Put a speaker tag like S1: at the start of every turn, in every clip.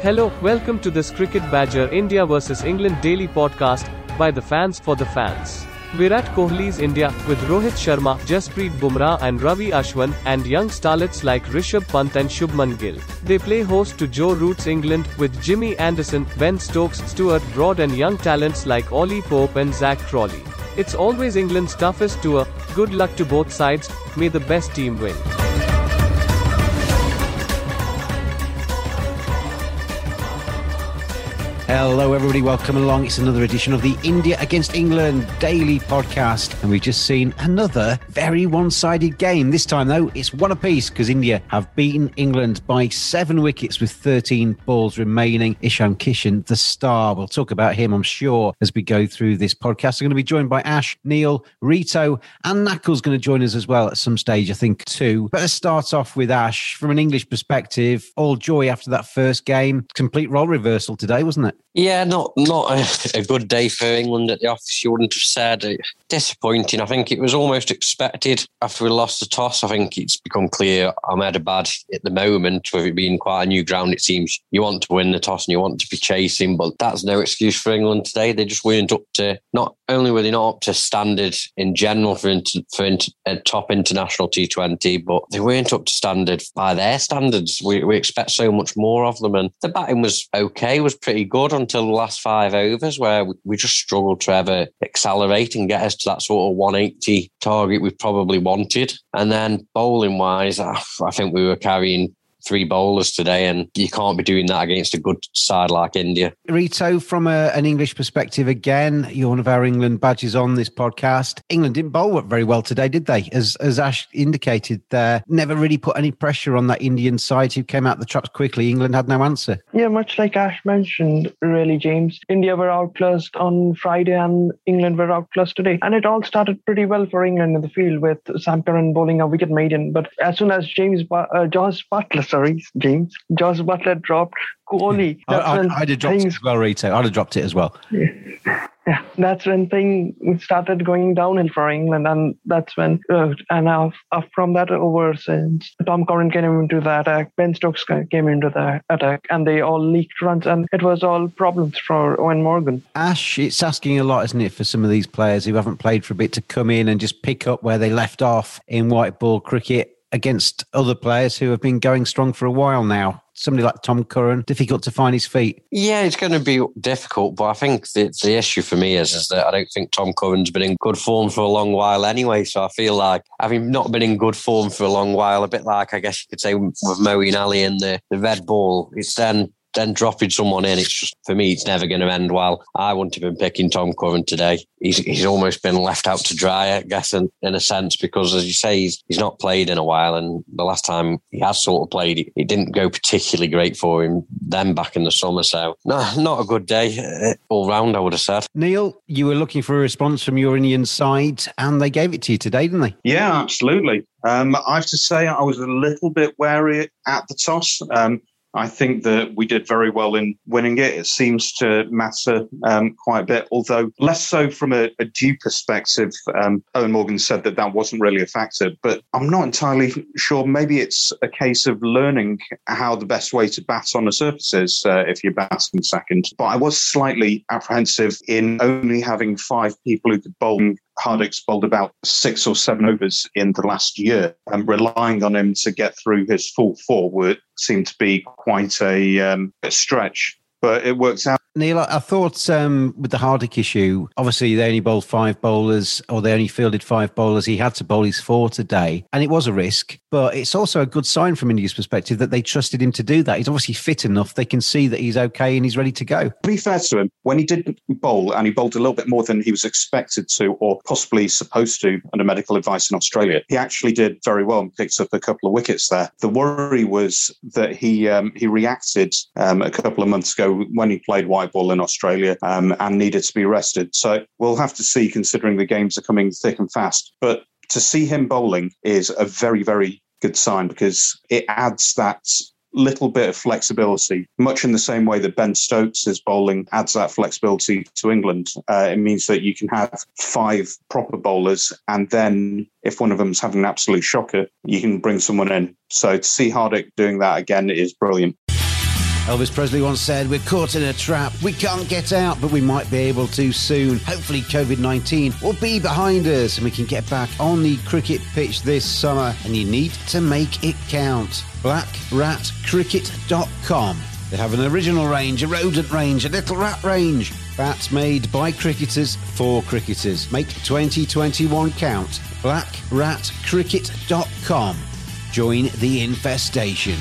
S1: Hello, welcome to this Cricket Badger India vs England daily podcast by the fans for the fans. Virat Kohli's India with Rohit Sharma, Jasprit Bumrah and Ravi Ashwin and young starlets like Rishabh Pant and Shubman Gill. They play host to Joe Root's England with Jimmy Anderson, Ben Stokes, Stuart Broad and young talents like Ollie Pope and Zak Crawley. It's always England's toughest tour. Good luck to both sides. May the best team win.
S2: Hello, everybody. Welcome along. It's another edition of the India Against England daily podcast. And we've just seen another very one sided game. This time, though, it's one apiece because India have beaten England by seven wickets with 13 balls remaining. Ishan Kishan, the star. We'll talk about him, I'm sure, as we go through this podcast. I'm going to be joined by Ash, Neil, Rito, and Nakul's going to join us as well at some stage, I think, too. But let's start off with Ash. From an English perspective, all joy after that first game. Complete role reversal today, wasn't it?
S3: Yeah, not not a, a, good day for England at the office. You wouldn't have said disappointing. I think it was almost expected after we lost the toss. I think it's become clear I'm Ahmedabad at the moment, with it being quite a new ground, it seems you want to win the toss and you want to be chasing, but that's no excuse for England today. They just weren't up to. Not only were they not up to standard in general for inter, for inter, a top international T20, but they weren't up to standard by their standards. We, we expect so much more of them, and the batting was okay, was pretty good until the last five overs where we just struggled to ever accelerate and get us to that sort of 180 target we probably wanted. And then bowling wise, I think we were carrying three bowlers today, and you can't be doing that against a good side like India.
S2: Rito, from a, an English perspective, again, you're one of our England badges on this podcast. England didn't bowl very well today, did they? As as Ash indicated, there never really put any pressure on that Indian side who came out the traps quickly. England had no answer.
S4: Yeah, much like Ash mentioned, really, James. India were outclassed on Friday, and England were outclassed today, and it all started pretty well for England in the field with Sam Curran bowling a wicket maiden. But as soon as James uh, Josh Buttler sorry, James. Josh Buttler dropped Kohli.
S2: I, I, I'd have dropped things, it as well, Rito. I'd have dropped it as well.
S4: Yeah. yeah, that's when things started going downhill for England, and that's when uh, and from that over since Tom Curran came into the attack, Ben Stokes came into the attack, and they all leaked runs, and it was all problems for Eoin Morgan.
S2: Ash, it's asking a lot, isn't it, for some of these players who haven't played for a bit to come in and just pick up where they left off in white ball cricket against other players who have been going strong for a while now. Somebody like Tom Curran, difficult to find his feet.
S3: Yeah, it's going to be difficult, but I think the, the issue for me is, is that I don't think Tom Curran's been in good form for a long while anyway. So I feel like having not been in good form for a long while, a bit like I guess you could say with Moeen Ali and the, the red ball, it's then then dropping someone in, it's just for me, it's never going to end well. I wouldn't have been picking Tom Curran today. He's he's almost been left out to dry, I guess, in, in a sense, because as you say, he's he's not played in a while, and the last time he has sort of played, it, it didn't go particularly great for him. Then back in the summer, so no, not a good day uh, all round. I would have said.
S2: Neil, you were looking for a response from your Indian side, and they gave it to you today, didn't they?
S5: Yeah, absolutely. Um, I have to say, I was a little bit wary at the toss. Um, I think that we did very well in winning it. It seems to matter um, quite a bit, although less so from a, a dew perspective. Um, Eoin Morgan said that that wasn't really a factor, but I'm not entirely sure. Maybe it's a case of learning how the best way to bat on the surface is uh, if you're batting second. But I was slightly apprehensive in only having five people who could bowl Hardik's bowled about six or seven overs in the last year, and relying on him to get through his full four would seem to be quite a, um, a stretch. But it works out
S2: Neil, I thought um, with the Hardik issue, obviously they only bowled five bowlers or they only fielded five bowlers. He had to bowl his four today, and it was a risk. But it's also a good sign from India's perspective that they trusted him to do that. He's obviously fit enough; they can see that he's okay and he's ready to go.
S5: To be fair to him, when he did bowl and he bowled a little bit more than he was expected to, or possibly supposed to, under medical advice in Australia, he actually did very well and picked up a couple of wickets there. The worry was that he um, he reacted um, a couple of months ago when he played white ball in Australia um, and needed to be rested. So we'll have to see, considering the games are coming thick and fast. But to see him bowling is a very, very good sign because it adds that little bit of flexibility, much in the same way that Ben Stokes' is bowling adds that flexibility to England. Uh, it means that you can have five proper bowlers, and then if one of them's having an absolute shocker, you can bring someone in. So to see Hardik doing that again is brilliant.
S2: Elvis Presley once said, We're caught in a trap. We can't get out, but we might be able to soon. Hopefully, COVID 19 will be behind us and we can get back on the cricket pitch this summer. And you need to make it count. BlackRatCricket.com. They have an original range, a rodent range, a little rat range. Bats made by cricketers for cricketers. Make 2021 count. BlackRatCricket.com. Join the infestation.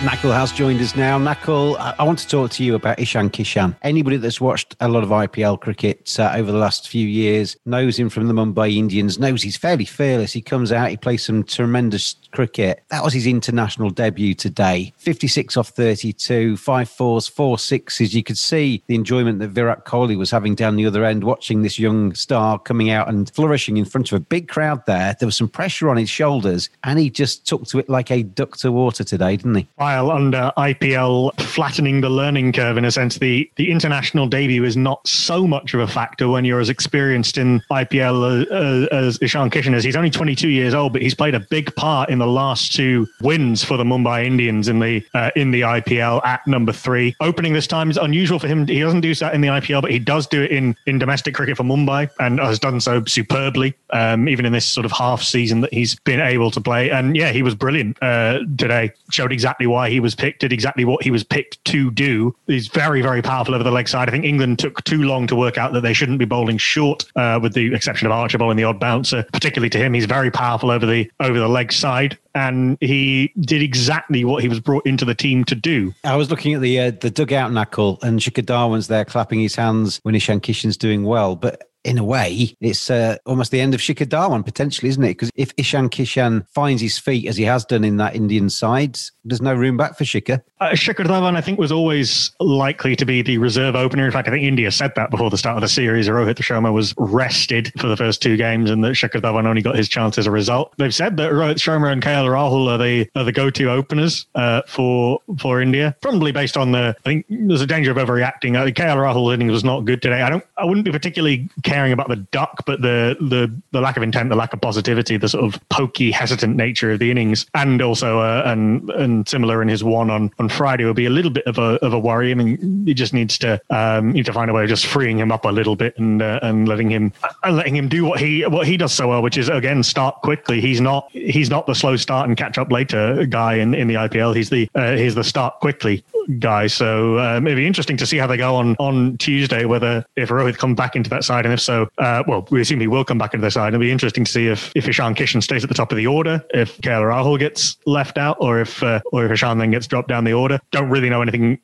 S2: Nakul has joined us now. Nakul, I want to talk to you about Ishan Kishan. Anybody that's watched a lot of IPL cricket uh, over the last few years knows him from the Mumbai Indians, knows he's fairly fearless. He comes out, he plays some tremendous cricket. That was his international debut today. 56 off 32, five fours, four sixes. You could see the enjoyment that Virat Kohli was having down the other end, watching this young star coming out and flourishing in front of a big crowd there. There was some pressure on his shoulders, and he just took to it like a duck to water today, didn't he?
S6: while under IPL flattening the learning curve in a sense, the, the international debut is not so much of a factor when you're as experienced in IPL uh, as Ishan Kishan is. He's only 22 years old, but he's played a big part in the last two wins for the Mumbai Indians in the uh, in the IPL at number three. Opening this time is unusual for him. He doesn't do that in the IPL, but he does do it in, in domestic cricket for Mumbai and has done so superbly, um, even in this sort of half season that he's been able to play. And yeah, he was brilliant uh, today. Showed exactly why he was picked, did exactly what he was picked to do. He's very, very powerful over the leg side. I think England took too long to work out that they shouldn't be bowling short, uh, with the exception of Archer and the odd bouncer. Particularly to him, he's very powerful over the over the leg side, and he did exactly what he was brought into the team to do.
S2: I was looking at the uh, the dugout Nakul, and Shikhar Dhawan's there clapping his hands when Ishan Kishan's doing well, but in a way, it's uh, almost the end of Shikhar Dhawan potentially, isn't it? Because if Ishan Kishan finds his feet as he has done in that Indian side, there's no room back for Shikhar.
S6: Uh, Shikhar Dhawan, I think, was always likely to be the reserve opener. In fact, I think India said that before the start of the series. Rohit Sharma was rested for the first two games, and that Shikhar Dhawan only got his chance as a result. They've said that Rohit Sharma and KL Rahul are the are the go-to openers uh, for for India, probably based on the. I think there's a danger of overreacting. Uh, KL Rahul innings was not good today. I don't. I wouldn't be particularly caring about the duck, but the the the lack of intent, the lack of positivity, the sort of pokey, hesitant nature of the innings, and also uh, and and similar in his one on on Friday will be a little bit of a of a worry. I mean, he just needs to um, need to find a way of just freeing him up a little bit and uh, and letting him and letting him do what he what he does so well, which is again start quickly. He's not he's not the slow start and catch up later guy in, in the IPL. He's the uh, he's the start quickly guy. So um, it'd be interesting to see how they go on on Tuesday. Whether if Rohit comes back into that side, and if so, uh, well, we assume he will come back into the side. It'll be interesting to see if if Ishan Kishan stays at the top of the order, if KL Rahul gets left out, or if uh, or if Ishan then gets dropped down the order. Don't really know anything.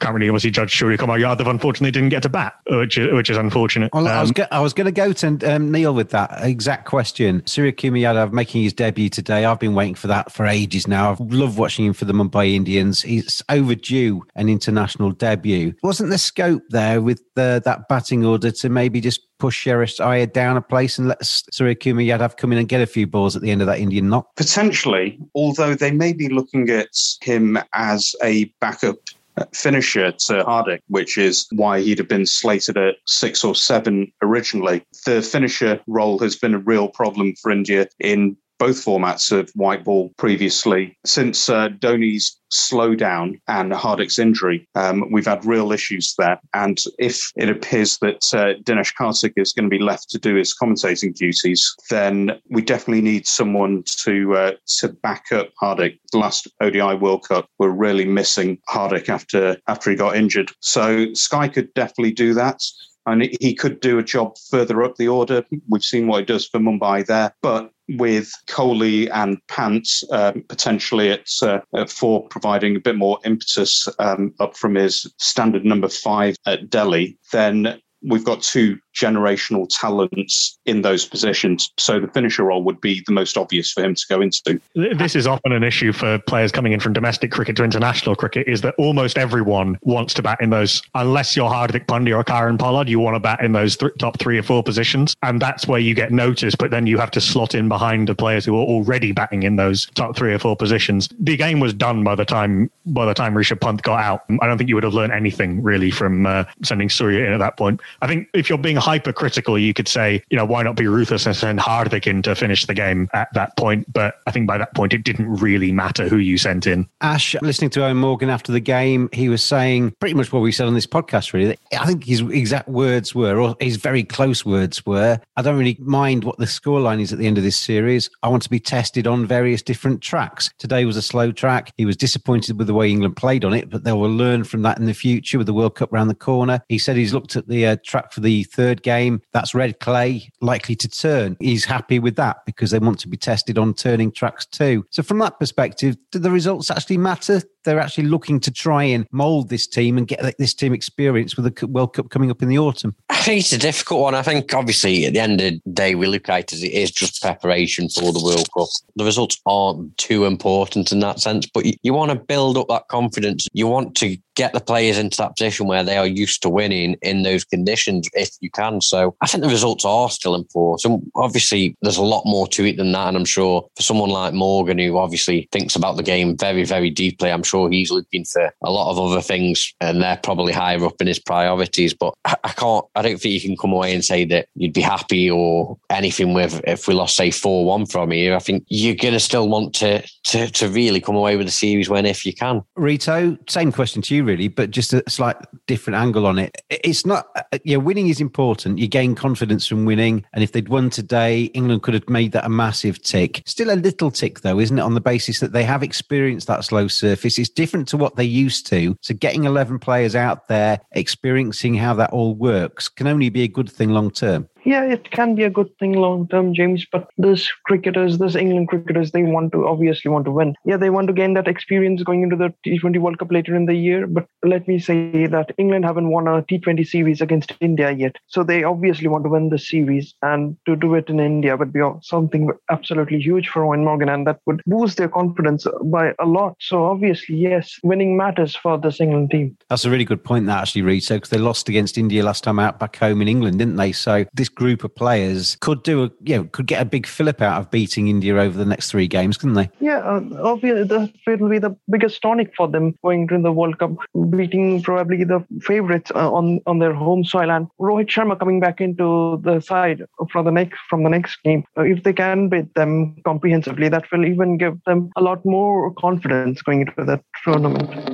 S6: Can't really obviously judge Kumar Yadav. Unfortunately, didn't get to bat, which is, which is unfortunate.
S2: Well, um, I was go- I was going to go to um, Neil with that exact question. Surya Kumar Yadav making his debut today. I've been waiting for that for ages now. I've loved watching him for the Mumbai Indians. He's overdue an international debut. Wasn't the scope there with the, that batting order to maybe just push Shreyas Iyer down a place and let Surya Kumar Yadav come in and get a few balls at the end of that Indian knock?
S5: Potentially, although they may be looking at him as a backup uh, finisher to Hardik, which is why he'd have been slated at six or seven originally. The finisher role has been a real problem for India in both formats of white ball previously. Since uh, Dhoni's slowdown and Hardik's injury, um, we've had real issues there. And if it appears that uh, Dinesh Karthik is going to be left to do his commentating duties, then we definitely need someone to uh, to back up Hardik. The last ODI World Cup, we're really missing Hardik after after he got injured. So Sky could definitely do that and he could do a job further up the order. We've seen what he does for Mumbai there, but with Kohli and Pant um, potentially at, uh, at, four, providing a bit more impetus um, up from his standard number five at Delhi, then we've got two generational talents in those positions. So the finisher role would be the most obvious for him to go into.
S6: This is often an issue for players coming in from domestic cricket to international cricket is that almost everyone wants to bat in those, unless you're Hardik Pandya or Kieron Pollard, you want to bat in those th- top three or four positions. And that's where you get noticed, but then you have to slot in behind the players who are already batting in those top three or four positions. The game was done by the time by the time Rishabh Pant got out. I don't think you would have learned anything really from uh, sending Surya in at that point. I think if you're being hypercritical, you could say, you know, why not be ruthless and send Hardik in to finish the game at that point? But I think by that point, it didn't really matter who you sent in.
S2: Ash, listening to Eoin Morgan after the game, he was saying pretty much what we said on this podcast, really. I think his exact words were, or his very close words were, I don't really mind what the scoreline is at the end of this series. I want to be tested on various different tracks. Today was a slow track. He was disappointed with the way England played on it, but they will learn from that in the future with the World Cup around the corner. He said he's looked at the uh, track for the third game. That's red clay, likely to turn. He's happy with that because they want to be tested on turning tracks too. So, from that perspective, do the results actually matter? They're actually looking to try and mould this team and get this team experience with the World Cup coming up in the autumn?
S3: I think it's a difficult one. I think obviously at the end of the day, we look at it as it is just preparation for the World Cup. The results aren't too important in that sense, but you, you want to build up that confidence. You want to get the players into that position where they are used to winning in those conditions if you can. So I think the results are still important. Obviously, there's a lot more to it than that. And I'm sure for someone like Morgan, who obviously thinks about the game very, very deeply, I'm sure he's looking for a lot of other things and they're probably higher up in his priorities. But I can't, I don't think you can come away and say that you'd be happy or anything with if we lost, say, 4 1 from here. I think you're going to still want to, to, to really come away with a series win if you can.
S2: Rito, same question to you really, but just a slight different angle on it. It's not, Uh, yeah, winning is important. You gain confidence from winning. And if they'd won today, England could have made that a massive tick. Still a little tick, though, isn't it? On the basis that they have experienced that slow surface. It's different to what they used to. So getting 11 players out there, experiencing how that all works can only be a good thing long term
S4: yeah, it can be a good thing long term, James. But these cricketers, these England cricketers, they want to obviously want to win. Yeah, they want to gain that experience going into the T20 World Cup later in the year. But let me say that England haven't won a T20 series against India yet, so they obviously want to win the series. And to do it in India would be something absolutely huge for Eoin Morgan, and that would boost their confidence by a lot. So obviously, yes, winning matters for this England team.
S2: That's a really good point, that actually, Rito, because they lost against India last time out back home in England, didn't they? So this group of players could do a you know could get a big fillip out of beating India over the next three games, couldn't they?
S4: Yeah, uh, obviously that will be the biggest tonic for them going to the World Cup, beating probably the favourites uh, on on their home soil, and Rohit Sharma coming back into the side from the next from the next game. Uh, if they can beat them comprehensively, that will even give them a lot more confidence going into that tournament.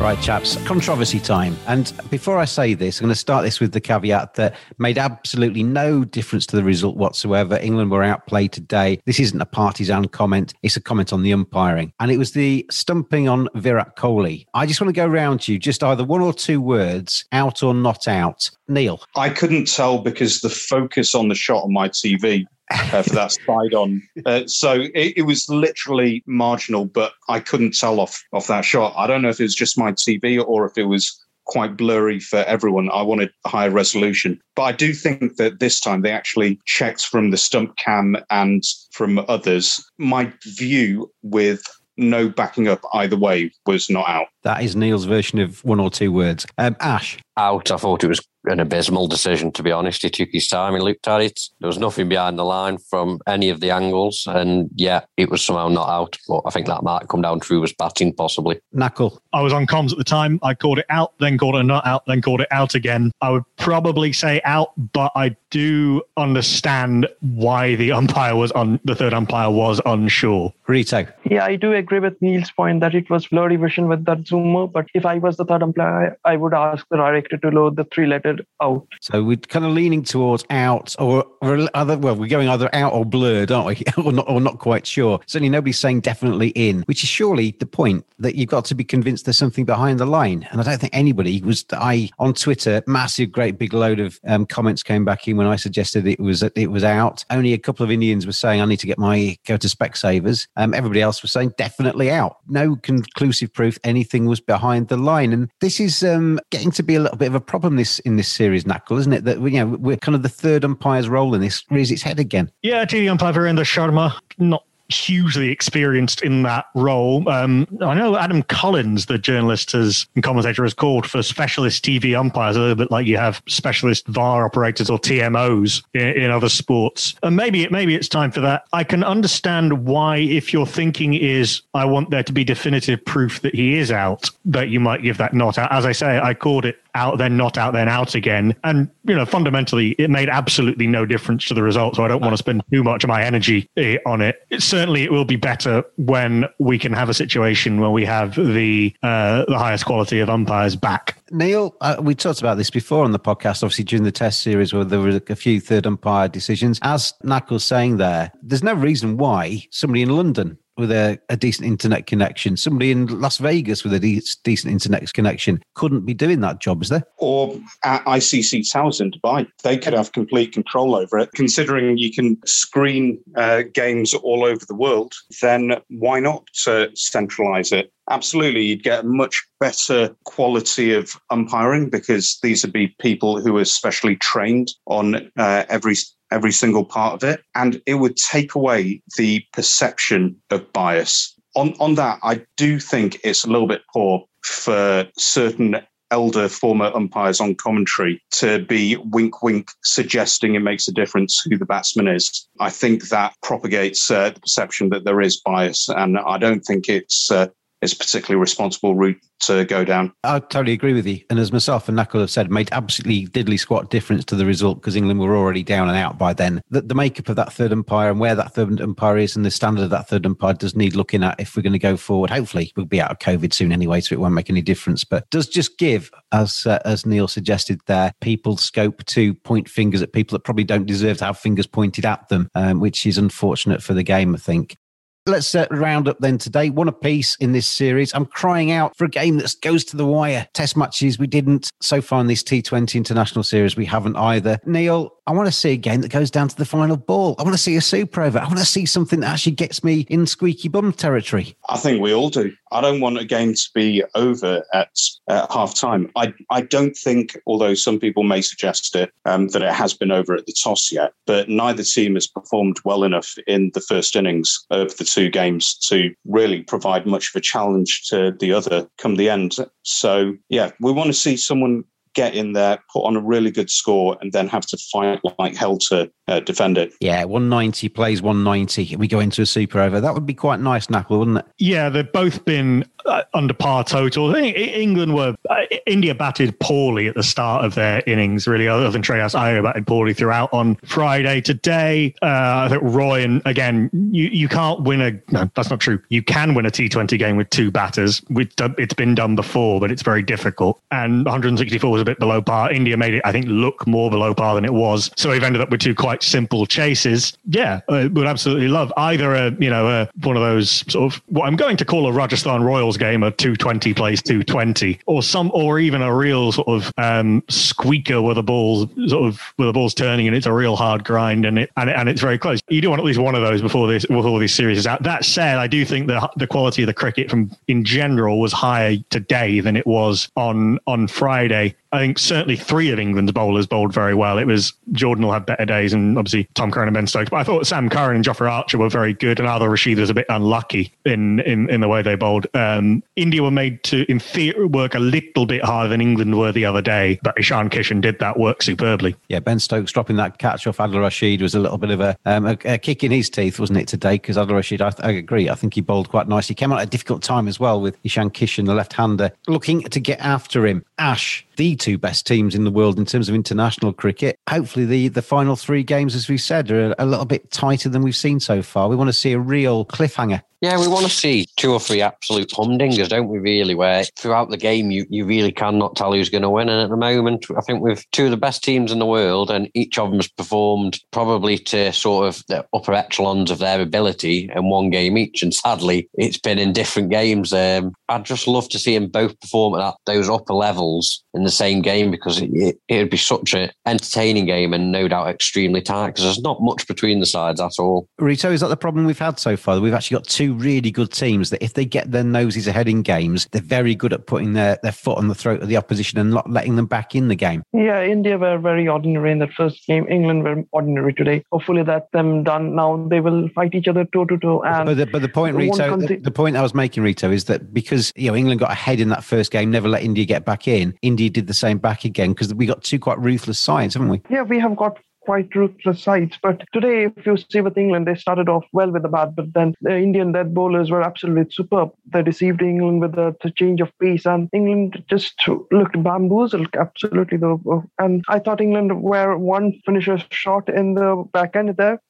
S2: Right, chaps, controversy time. And before I say this, I'm going to start this with the caveat that made absolutely no difference to the result whatsoever. England were outplayed today. This isn't a partisan comment, it's a comment on the umpiring. And it was the stumping on Virat Kohli. I just want to go around to you, just either one or two words, out or not out. Neil.
S5: I couldn't tell because the focus on the shot on my TV uh, for that side on. Uh, so it, it, was literally marginal, but I couldn't tell off off that shot. I don't know if it was just my TV or if it was quite blurry for everyone. I wanted higher resolution. But I do think that this time they actually checked from the stump cam and from others. My view with no backing up either way was not out.
S2: That is Neil's version of one or two words. Um, Ash.
S3: Out. I thought it was an abysmal decision, to be honest. He took his time, he looked at it. There was nothing behind the line from any of the angles. And yeah, it was somehow not out. But I think that might come down through was batting, possibly.
S2: Nakul.
S6: I was on comms at the time. I called it out, then called it not out, then called it out again. I would probably say out, but I do understand why the umpire was on the third umpire was unsure.
S2: Rito.
S4: Yeah, I do agree with Neil's point that it was blurry vision with that zoomer. But if I was the third umpire, I would ask the director to load the three letter out.
S2: So we're kind of leaning towards out or, or other. Well, we're going either out or blurred, aren't we? or not, or not quite sure. Certainly, nobody's saying definitely in, which is surely the point that you've got to be convinced there's something behind the line. And I don't think anybody was. I on Twitter, massive, great big load of um, comments came back in when I suggested it was it was out. Only a couple of Indians were saying I need to get my go to Specsavers. Um, everybody else was saying definitely out. No conclusive proof anything was behind the line, and this is um, getting to be a little bit of a problem this in this series, Nakul, isn't it? That you know we're kind of the third umpire's role in this rears its head again.
S6: Yeah, TV umpire Virendra Sharma, not hugely experienced in that role. Um, I know Adam Collins, the journalist has, and commentator, has called for specialist TV umpires, a little bit like you have specialist VAR operators or TMOs in, in other sports. And maybe it, maybe it's time for that. I can understand why, if your thinking is, I want there to be definitive proof that he is out, that you might give that not out. As I say, I called it out, then not out, then out again. And, you know, fundamentally, it made absolutely no difference to the result. So I don't want to spend too much of my energy eh, on it. It's certainly it will be better when we can have a situation where we have the uh, the highest quality of umpires back.
S2: Neil, uh, we talked about this before on the podcast, obviously during the test series where there were a few third umpire decisions. As Nakul's saying there, there's no reason why somebody in London with a, a, decent internet connection, somebody in Las Vegas with a de- decent internet connection couldn't be doing that job, is there?
S5: Or at ICC Towers in Dubai, they could have complete control over it. Considering you can screen uh, games all over the world, then why not uh, centralize it? Absolutely, you'd get a much better quality of umpiring because these would be people who are specially trained on uh, every every single part of it. And it would take away the perception of bias. On, on that, I do think it's a little bit poor for certain elder former umpires on commentary to be wink wink suggesting it makes a difference who the batsman is. I think that propagates uh, the perception that there is bias, and I don't think it's uh, it's a particularly responsible route to go down.
S2: I totally agree with you. And as myself and Nakul have said, made absolutely diddly squat difference to the result because England were already down and out by then. The, the, makeup of that third umpire and where that third umpire is and the standard of that third umpire does need looking at if we're going to go forward. Hopefully, we'll be out of COVID soon anyway, so it won't make any difference. But does just give, as uh, as Neil suggested there, people scope to point fingers at people that probably don't deserve to have fingers pointed at them, um, which is unfortunate for the game, I think let's uh, round up then today. One apiece in this series. I'm crying out for a game that goes to the wire. Test matches, we didn't. So far in this T20 international series, we haven't either. Neil, I want to see a game that goes down to the final ball. I want to see a super over. I want to see something that actually gets me in squeaky bum territory.
S5: I think we all do. I don't want a game to be over at, at half time. I, I don't think, although some people may suggest it, um, that it has been over at the toss yet, but neither team has performed well enough in the first innings of the two games to really provide much of a challenge to the other come the end. So, yeah, we want to see someone get in there, put on a really good score, and then have to fight like hell to uh, defend it.
S2: Yeah, 190 plays 190. We go into a super over. That would be quite nice, Nakul, wouldn't it?
S6: Yeah, they've both been uh, under par total. England were uh, India batted poorly at the start of their innings, really, other than Shreyas Iyer batted poorly throughout on Friday. Today, uh, I think Roy and again, you, you can't win a no, that's not true. You can win a T20 game with two batters. It's been done before, but it's very difficult. And 164 was a bit below par. India made it, I think, look more below par than it was. So we've ended up with two quite simple chases. Yeah, I would absolutely love either a you know a, one of those sort of what I'm going to call a Rajasthan Royals game, a 220 plays 220, or some or even a real sort of um, squeaker where the ball's sort of where the ball's turning and it's a real hard grind and it and, and it's very close. You do want at least one of those before this before this series is out. That said, I do think the the quality of the cricket from in general was higher today than it was on on Friday. I think certainly three of England's bowlers bowled very well. It was Jordan will have better days, and obviously Tom Curran and Ben Stokes. But I thought Sam Curran and Jofra Archer were very good, and Adil Rashid was a bit unlucky in in, in the way they bowled. Um, India were made to, in theory, work a little bit harder than England were the other day, but Ishan Kishan did that work superbly.
S2: Yeah, Ben Stokes dropping that catch off Adil Rashid was a little bit of a, um, a, a kick in his teeth, wasn't it, today? Because Adil Rashid, I, I, agree, I think he bowled quite nicely. He came out at a difficult time as well with Ishan Kishan, the left hander, looking to get after him. Ash, the two best teams in the world in terms of international cricket. Hopefully, the, the final three games, as we said, are a, little bit tighter than we've seen so far. We want to see a real cliffhanger
S3: yeah, we want to see two or three absolute humdingers, don't we, really? Where throughout the game, you, you really cannot tell who's going to win. And at the moment, I think we've two of the best teams in the world, and each of them has performed probably to sort of the upper echelons of their ability in one game each. And sadly, it's been in different games. Um, I'd just love to see them both perform at those upper levels in the same game because it, it would be such an entertaining game and no doubt extremely tight because there's not much between the sides at all.
S2: Rito, is that the problem we've had so far? We've actually got two two really good teams that if they get their noses ahead in games, they're very good at putting their, their foot on the throat of the opposition and not letting them back in the game.
S4: Yeah, India were very ordinary in that first game. England were ordinary today. Hopefully that's them done. Now they will fight each other toe to toe.
S2: And but the, but the point, Rito, the, the point I was making, Rito, is that because you know England got ahead in that first game, never let India get back in. India did the same back again because we got two quite ruthless sides, haven't we?
S4: Yeah, we have got quite ruthless sides. But today, if you see with England, they started off well with the bat, but then the Indian dead bowlers were absolutely superb. They deceived England with the, the change of pace, and England just looked bamboozled absolutely. Though, and I thought England were one finisher short in the back end there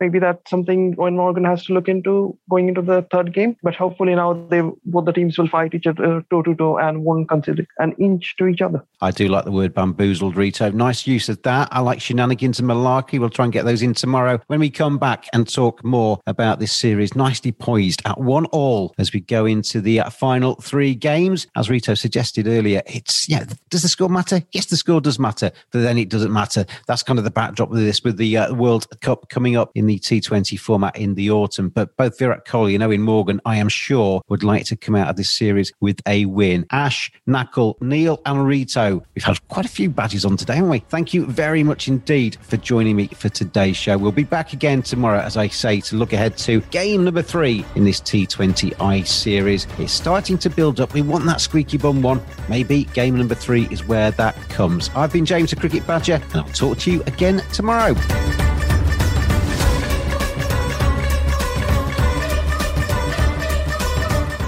S4: maybe that's something Eoin Morgan has to look into going into the third game. But hopefully now they both the teams will fight each other toe to toe and won't consider an inch to each other.
S2: I do like the word bamboozled, Rito. Nice use of that. I like shenanigans and malarkey. We'll try and get those in tomorrow when we come back and talk more about this series. Nicely poised at one all as we go into the final three games. As Rito suggested earlier, it's yeah. Does the score matter? Yes, the score does matter, but then it doesn't matter. That's kind of the backdrop of this with the uh, World Cup coming up in the T20 format in the autumn. But both Virat Kohli and Eoin Morgan, I am sure, would like to come out of this series with a win. Ash, Nakul, Neil, and Rito. We've had quite a few badges on today, haven't we? Thank you very much indeed for joining me for today's show. We'll be back again tomorrow, as I say, to look ahead to game number three in this T20I series. It's starting to build up. We want that squeaky bum one. Maybe game number three is where that comes. I've been James, the Cricket Badger, and I'll talk to you again tomorrow.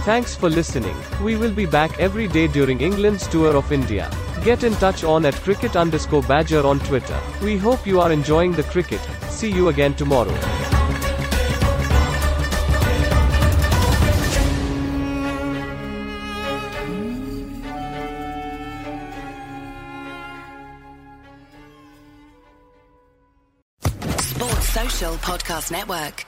S1: Thanks for listening. We will be back every day during England's tour of India. Get in touch on at cricket underscore badger on Twitter. We hope you are enjoying the cricket. See you again tomorrow.
S7: Sports Social Podcast Network.